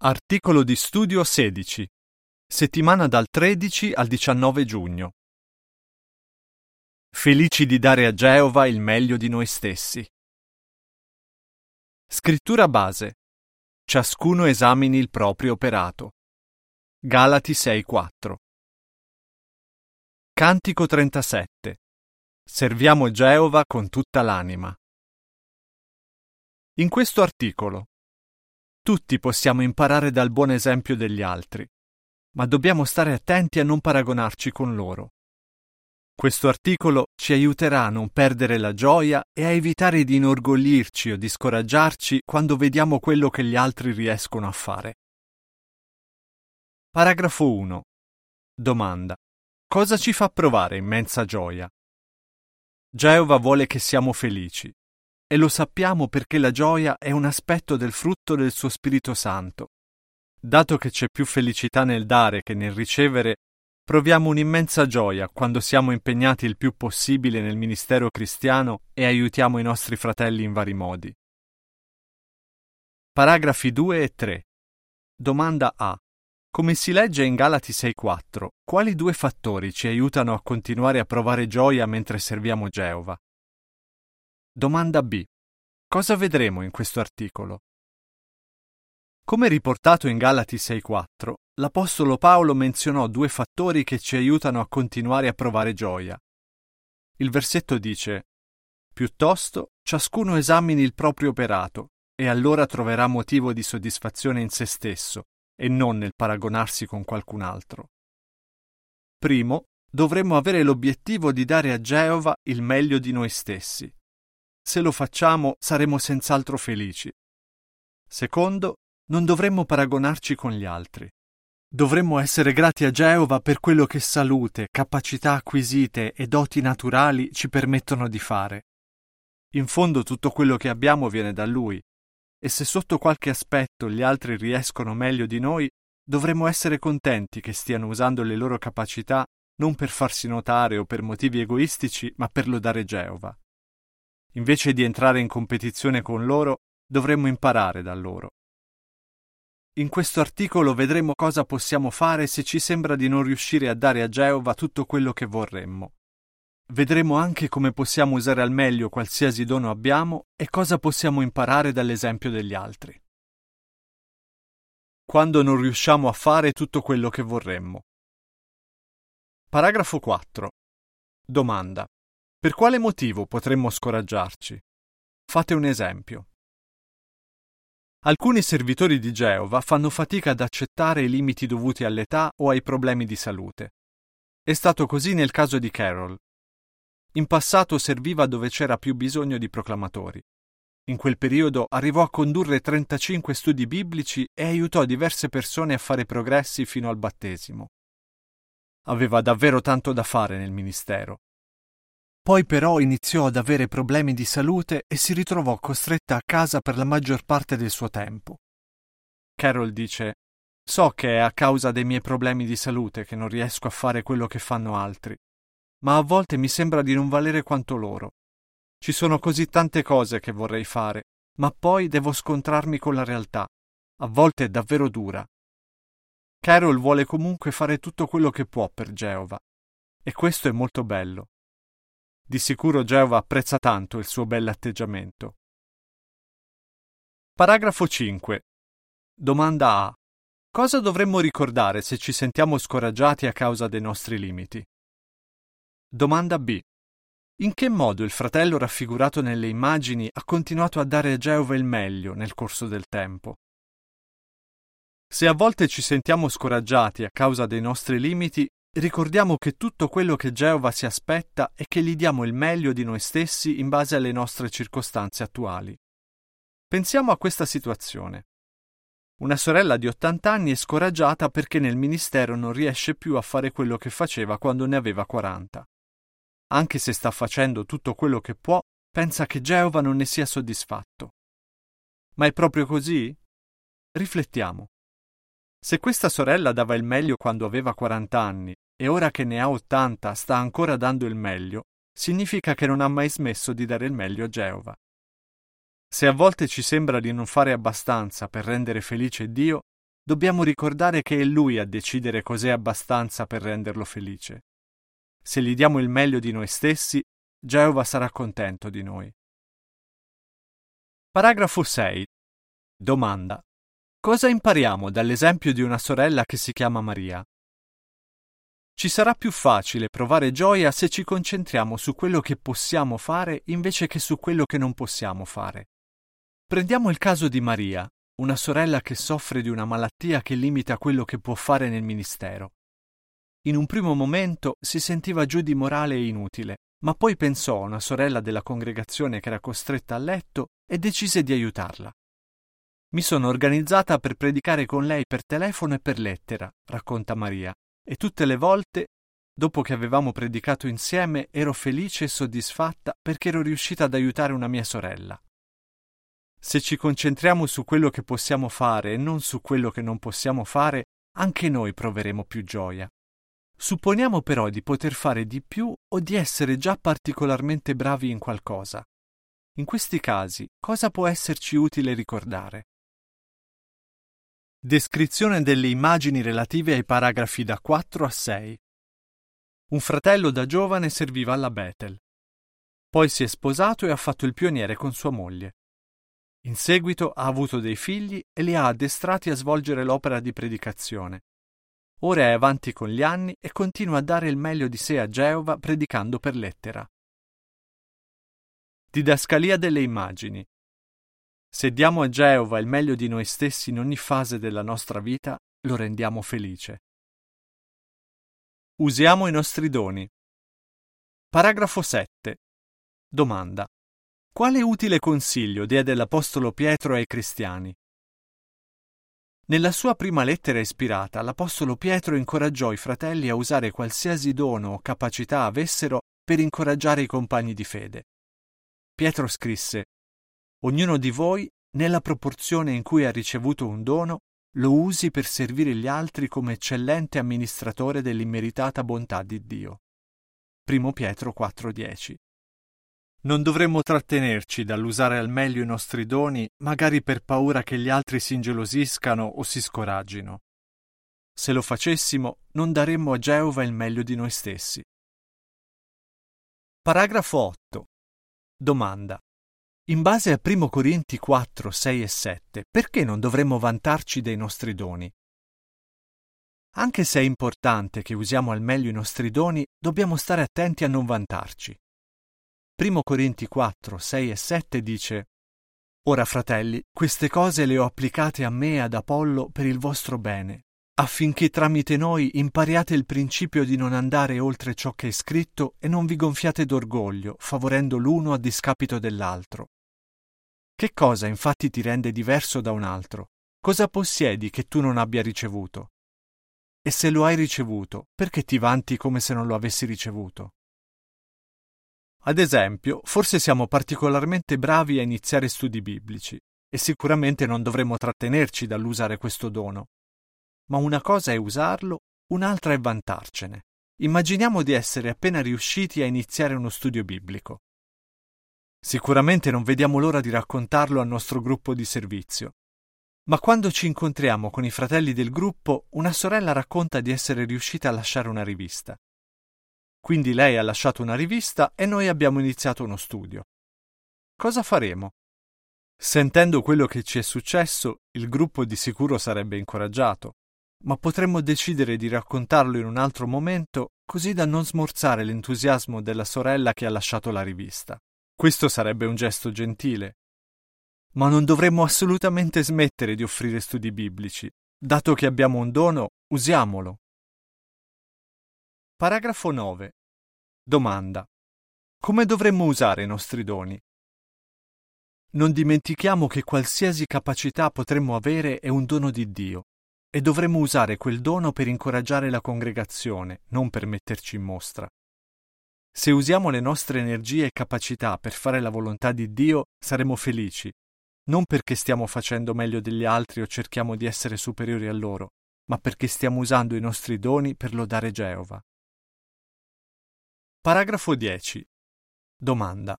Articolo di studio 16. Settimana dal 13 al 19 giugno. Felici di dare a Geova il meglio di noi stessi. Scrittura base. Ciascuno esamini il proprio operato. Galati 6:4. Cantico 37. Serviamo Geova con tutta l'anima. In questo articolo tutti possiamo imparare dal buon esempio degli altri, ma dobbiamo stare attenti a non paragonarci con loro. Questo articolo ci aiuterà a non perdere la gioia e a evitare di inorgoglirci o di scoraggiarci quando vediamo quello che gli altri riescono a fare. Paragrafo 1. Domanda. Cosa ci fa provare immensa gioia? Geova vuole che siamo felici, e lo sappiamo perché la gioia è un aspetto del frutto del suo Spirito Santo. Dato che c'è più felicità nel dare che nel ricevere, proviamo un'immensa gioia quando siamo impegnati il più possibile nel ministero cristiano e aiutiamo i nostri fratelli in vari modi. Paragrafi 2 e 3. Domanda A. Come si legge in Galati 6:4, quali due fattori ci aiutano a continuare a provare gioia mentre serviamo Geova? Domanda B. Cosa vedremo in questo articolo? Come riportato in Galati 6.4, l'Apostolo Paolo menzionò due fattori che ci aiutano a continuare a provare gioia. Il versetto dice Piuttosto, ciascuno esamini il proprio operato, e allora troverà motivo di soddisfazione in se stesso, e non nel paragonarsi con qualcun altro. Primo, dovremmo avere l'obiettivo di dare a Geova il meglio di noi stessi. Se lo facciamo saremo senz'altro felici. Secondo, non dovremmo paragonarci con gli altri. Dovremmo essere grati a Geova per quello che salute, capacità acquisite e doti naturali ci permettono di fare. In fondo tutto quello che abbiamo viene da Lui, e se sotto qualche aspetto gli altri riescono meglio di noi, dovremmo essere contenti che stiano usando le loro capacità non per farsi notare o per motivi egoistici, ma per lodare Geova. Invece di entrare in competizione con loro, dovremmo imparare da loro. In questo articolo vedremo cosa possiamo fare se ci sembra di non riuscire a dare a Geova tutto quello che vorremmo. Vedremo anche come possiamo usare al meglio qualsiasi dono abbiamo e cosa possiamo imparare dall'esempio degli altri. Quando non riusciamo a fare tutto quello che vorremmo. Paragrafo 4. Domanda. Per quale motivo potremmo scoraggiarci? Fate un esempio. Alcuni servitori di Geova fanno fatica ad accettare i limiti dovuti all'età o ai problemi di salute. È stato così nel caso di Carol. In passato serviva dove c'era più bisogno di proclamatori. In quel periodo arrivò a condurre 35 studi biblici e aiutò diverse persone a fare progressi fino al battesimo. Aveva davvero tanto da fare nel ministero poi però iniziò ad avere problemi di salute e si ritrovò costretta a casa per la maggior parte del suo tempo. Carol dice So che è a causa dei miei problemi di salute che non riesco a fare quello che fanno altri, ma a volte mi sembra di non valere quanto loro. Ci sono così tante cose che vorrei fare, ma poi devo scontrarmi con la realtà. A volte è davvero dura. Carol vuole comunque fare tutto quello che può per Geova. E questo è molto bello. Di sicuro Geova apprezza tanto il suo bell'atteggiamento. Paragrafo 5. Domanda A. Cosa dovremmo ricordare se ci sentiamo scoraggiati a causa dei nostri limiti? Domanda B. In che modo il fratello raffigurato nelle immagini ha continuato a dare a Geova il meglio nel corso del tempo? Se a volte ci sentiamo scoraggiati a causa dei nostri limiti, Ricordiamo che tutto quello che Geova si aspetta è che gli diamo il meglio di noi stessi in base alle nostre circostanze attuali. Pensiamo a questa situazione. Una sorella di 80 anni è scoraggiata perché nel ministero non riesce più a fare quello che faceva quando ne aveva 40. Anche se sta facendo tutto quello che può, pensa che Geova non ne sia soddisfatto. Ma è proprio così? Riflettiamo. Se questa sorella dava il meglio quando aveva 40 anni e ora che ne ha 80 sta ancora dando il meglio, significa che non ha mai smesso di dare il meglio a Geova. Se a volte ci sembra di non fare abbastanza per rendere felice Dio, dobbiamo ricordare che è Lui a decidere cos'è abbastanza per renderlo felice. Se gli diamo il meglio di noi stessi, Geova sarà contento di noi. Paragrafo 6. Domanda. Cosa impariamo dall'esempio di una sorella che si chiama Maria? Ci sarà più facile provare gioia se ci concentriamo su quello che possiamo fare invece che su quello che non possiamo fare. Prendiamo il caso di Maria, una sorella che soffre di una malattia che limita quello che può fare nel ministero. In un primo momento si sentiva giù di morale e inutile, ma poi pensò a una sorella della congregazione che era costretta a letto e decise di aiutarla. Mi sono organizzata per predicare con lei per telefono e per lettera, racconta Maria, e tutte le volte, dopo che avevamo predicato insieme, ero felice e soddisfatta perché ero riuscita ad aiutare una mia sorella. Se ci concentriamo su quello che possiamo fare e non su quello che non possiamo fare, anche noi proveremo più gioia. Supponiamo però di poter fare di più o di essere già particolarmente bravi in qualcosa. In questi casi, cosa può esserci utile ricordare? Descrizione delle immagini relative ai paragrafi da 4 a 6. Un fratello da giovane serviva alla Bethel. Poi si è sposato e ha fatto il pioniere con sua moglie. In seguito ha avuto dei figli e li ha addestrati a svolgere l'opera di predicazione. Ora è avanti con gli anni e continua a dare il meglio di sé a Geova predicando per lettera. Didascalia delle immagini. Se diamo a Geova il meglio di noi stessi in ogni fase della nostra vita, lo rendiamo felice. Usiamo i nostri doni. Paragrafo 7. Domanda. Quale utile consiglio diede l'Apostolo Pietro ai cristiani? Nella sua prima lettera ispirata, l'Apostolo Pietro incoraggiò i fratelli a usare qualsiasi dono o capacità avessero per incoraggiare i compagni di fede. Pietro scrisse Ognuno di voi, nella proporzione in cui ha ricevuto un dono, lo usi per servire gli altri come eccellente amministratore dell'immeritata bontà di Dio. 1 Pietro 4:10 non dovremmo trattenerci dall'usare al meglio i nostri doni, magari per paura che gli altri si ingelosiscano o si scoraggino. Se lo facessimo, non daremmo a Geova il meglio di noi stessi. Paragrafo 8. Domanda. In base a 1 Corinti 4, 6 e 7, perché non dovremmo vantarci dei nostri doni? Anche se è importante che usiamo al meglio i nostri doni, dobbiamo stare attenti a non vantarci. 1 Corinti 4, 6 e 7 dice Ora fratelli, queste cose le ho applicate a me e ad Apollo per il vostro bene, affinché tramite noi impariate il principio di non andare oltre ciò che è scritto e non vi gonfiate d'orgoglio, favorendo l'uno a discapito dell'altro. Che cosa infatti ti rende diverso da un altro? Cosa possiedi che tu non abbia ricevuto? E se lo hai ricevuto, perché ti vanti come se non lo avessi ricevuto? Ad esempio, forse siamo particolarmente bravi a iniziare studi biblici e sicuramente non dovremmo trattenerci dall'usare questo dono. Ma una cosa è usarlo, un'altra è vantarcene. Immaginiamo di essere appena riusciti a iniziare uno studio biblico. Sicuramente non vediamo l'ora di raccontarlo al nostro gruppo di servizio. Ma quando ci incontriamo con i fratelli del gruppo, una sorella racconta di essere riuscita a lasciare una rivista. Quindi lei ha lasciato una rivista e noi abbiamo iniziato uno studio. Cosa faremo? Sentendo quello che ci è successo, il gruppo di sicuro sarebbe incoraggiato, ma potremmo decidere di raccontarlo in un altro momento così da non smorzare l'entusiasmo della sorella che ha lasciato la rivista. Questo sarebbe un gesto gentile. Ma non dovremmo assolutamente smettere di offrire studi biblici. Dato che abbiamo un dono, usiamolo. Paragrafo 9. Domanda. Come dovremmo usare i nostri doni? Non dimentichiamo che qualsiasi capacità potremmo avere è un dono di Dio e dovremmo usare quel dono per incoraggiare la congregazione, non per metterci in mostra. Se usiamo le nostre energie e capacità per fare la volontà di Dio, saremo felici, non perché stiamo facendo meglio degli altri o cerchiamo di essere superiori a loro, ma perché stiamo usando i nostri doni per lodare Geova. Paragrafo 10. Domanda.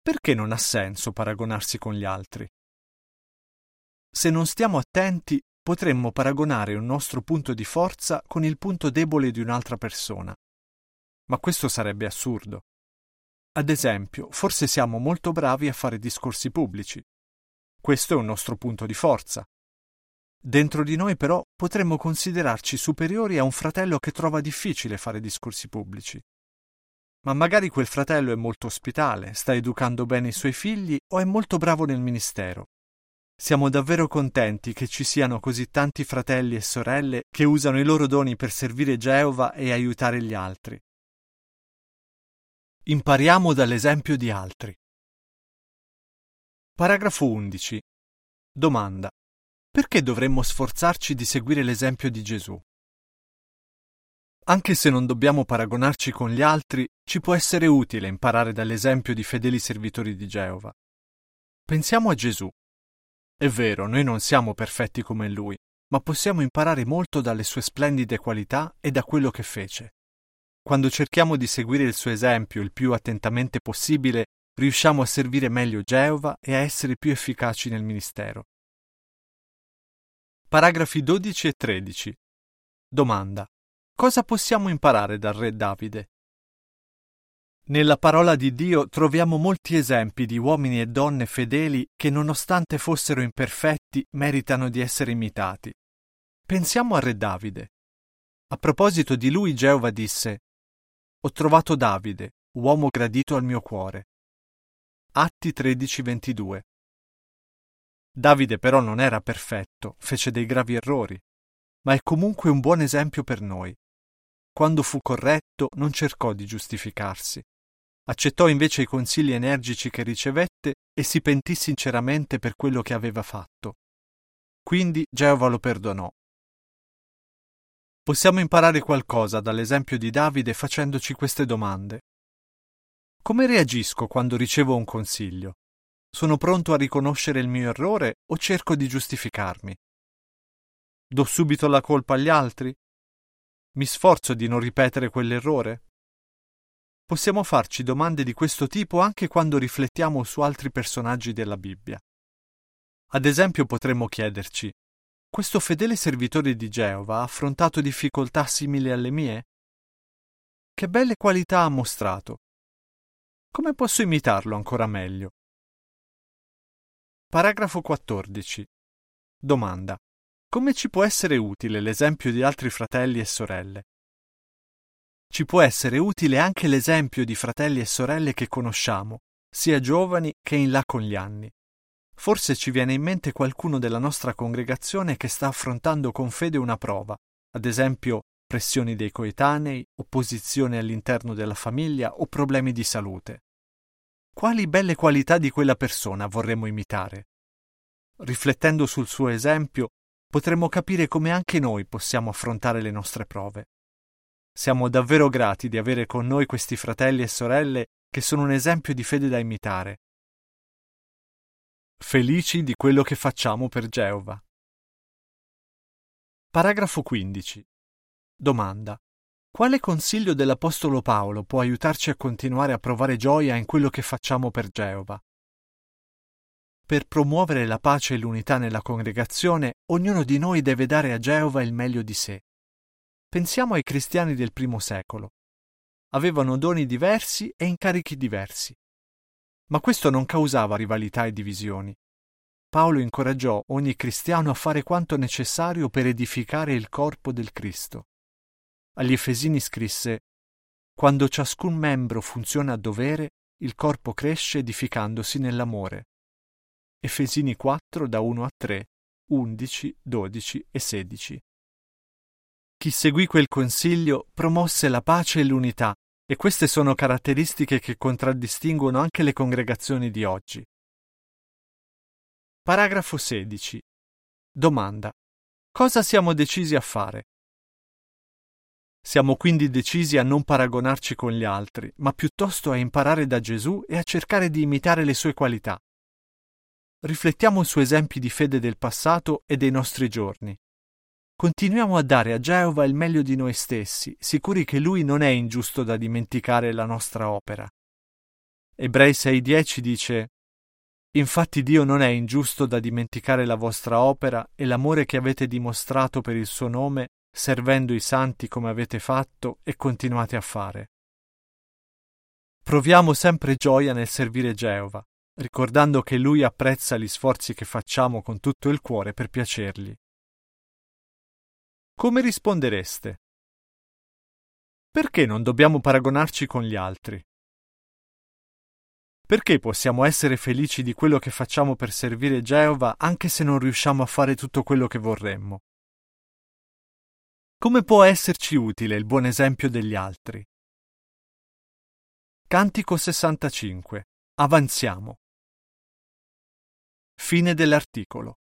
Perché non ha senso paragonarsi con gli altri? Se non stiamo attenti, potremmo paragonare un nostro punto di forza con il punto debole di un'altra persona. Ma questo sarebbe assurdo. Ad esempio, forse siamo molto bravi a fare discorsi pubblici. Questo è un nostro punto di forza. Dentro di noi però potremmo considerarci superiori a un fratello che trova difficile fare discorsi pubblici. Ma magari quel fratello è molto ospitale, sta educando bene i suoi figli o è molto bravo nel ministero. Siamo davvero contenti che ci siano così tanti fratelli e sorelle che usano i loro doni per servire Geova e aiutare gli altri. Impariamo dall'esempio di altri. Paragrafo 11. Domanda. Perché dovremmo sforzarci di seguire l'esempio di Gesù? Anche se non dobbiamo paragonarci con gli altri, ci può essere utile imparare dall'esempio di fedeli servitori di Geova. Pensiamo a Gesù. È vero, noi non siamo perfetti come lui, ma possiamo imparare molto dalle sue splendide qualità e da quello che fece. Quando cerchiamo di seguire il suo esempio il più attentamente possibile, riusciamo a servire meglio Geova e a essere più efficaci nel ministero. Paragrafi 12 e 13. Domanda. Cosa possiamo imparare dal re Davide? Nella parola di Dio troviamo molti esempi di uomini e donne fedeli che, nonostante fossero imperfetti, meritano di essere imitati. Pensiamo a Re Davide. A proposito di lui Geova disse Ho trovato Davide, uomo gradito al mio cuore. Atti 13:22 Davide però non era perfetto, fece dei gravi errori, ma è comunque un buon esempio per noi. Quando fu corretto non cercò di giustificarsi. Accettò invece i consigli energici che ricevette e si pentì sinceramente per quello che aveva fatto. Quindi Geova lo perdonò. Possiamo imparare qualcosa dall'esempio di Davide facendoci queste domande. Come reagisco quando ricevo un consiglio? Sono pronto a riconoscere il mio errore o cerco di giustificarmi? Do subito la colpa agli altri? Mi sforzo di non ripetere quell'errore? Possiamo farci domande di questo tipo anche quando riflettiamo su altri personaggi della Bibbia. Ad esempio potremmo chiederci questo fedele servitore di Geova ha affrontato difficoltà simili alle mie? Che belle qualità ha mostrato. Come posso imitarlo ancora meglio? Paragrafo 14. Domanda. Come ci può essere utile l'esempio di altri fratelli e sorelle? Ci può essere utile anche l'esempio di fratelli e sorelle che conosciamo, sia giovani che in là con gli anni. Forse ci viene in mente qualcuno della nostra congregazione che sta affrontando con fede una prova, ad esempio pressioni dei coetanei, opposizione all'interno della famiglia o problemi di salute. Quali belle qualità di quella persona vorremmo imitare? Riflettendo sul suo esempio, potremmo capire come anche noi possiamo affrontare le nostre prove. Siamo davvero grati di avere con noi questi fratelli e sorelle che sono un esempio di fede da imitare. Felici di quello che facciamo per Geova. Paragrafo 15. Domanda. Quale consiglio dell'Apostolo Paolo può aiutarci a continuare a provare gioia in quello che facciamo per Geova? Per promuovere la pace e l'unità nella congregazione, ognuno di noi deve dare a Geova il meglio di sé. Pensiamo ai cristiani del primo secolo. Avevano doni diversi e incarichi diversi. Ma questo non causava rivalità e divisioni. Paolo incoraggiò ogni cristiano a fare quanto necessario per edificare il corpo del Cristo. Agli Efesini scrisse Quando ciascun membro funziona a dovere, il corpo cresce edificandosi nell'amore. Efesini 4 da 1 a 3, 11, 12 e 16. Chi seguì quel consiglio promosse la pace e l'unità, e queste sono caratteristiche che contraddistinguono anche le congregazioni di oggi. Paragrafo 16. Domanda. Cosa siamo decisi a fare? Siamo quindi decisi a non paragonarci con gli altri, ma piuttosto a imparare da Gesù e a cercare di imitare le sue qualità. Riflettiamo su esempi di fede del passato e dei nostri giorni. Continuiamo a dare a Geova il meglio di noi stessi, sicuri che Lui non è ingiusto da dimenticare la nostra opera. Ebrei 6:10 dice Infatti Dio non è ingiusto da dimenticare la vostra opera e l'amore che avete dimostrato per il suo nome, servendo i santi come avete fatto e continuate a fare. Proviamo sempre gioia nel servire Geova, ricordando che Lui apprezza gli sforzi che facciamo con tutto il cuore per piacergli. Come rispondereste? Perché non dobbiamo paragonarci con gli altri? Perché possiamo essere felici di quello che facciamo per servire Geova anche se non riusciamo a fare tutto quello che vorremmo? Come può esserci utile il buon esempio degli altri? Cantico 65. Avanziamo. Fine dell'articolo.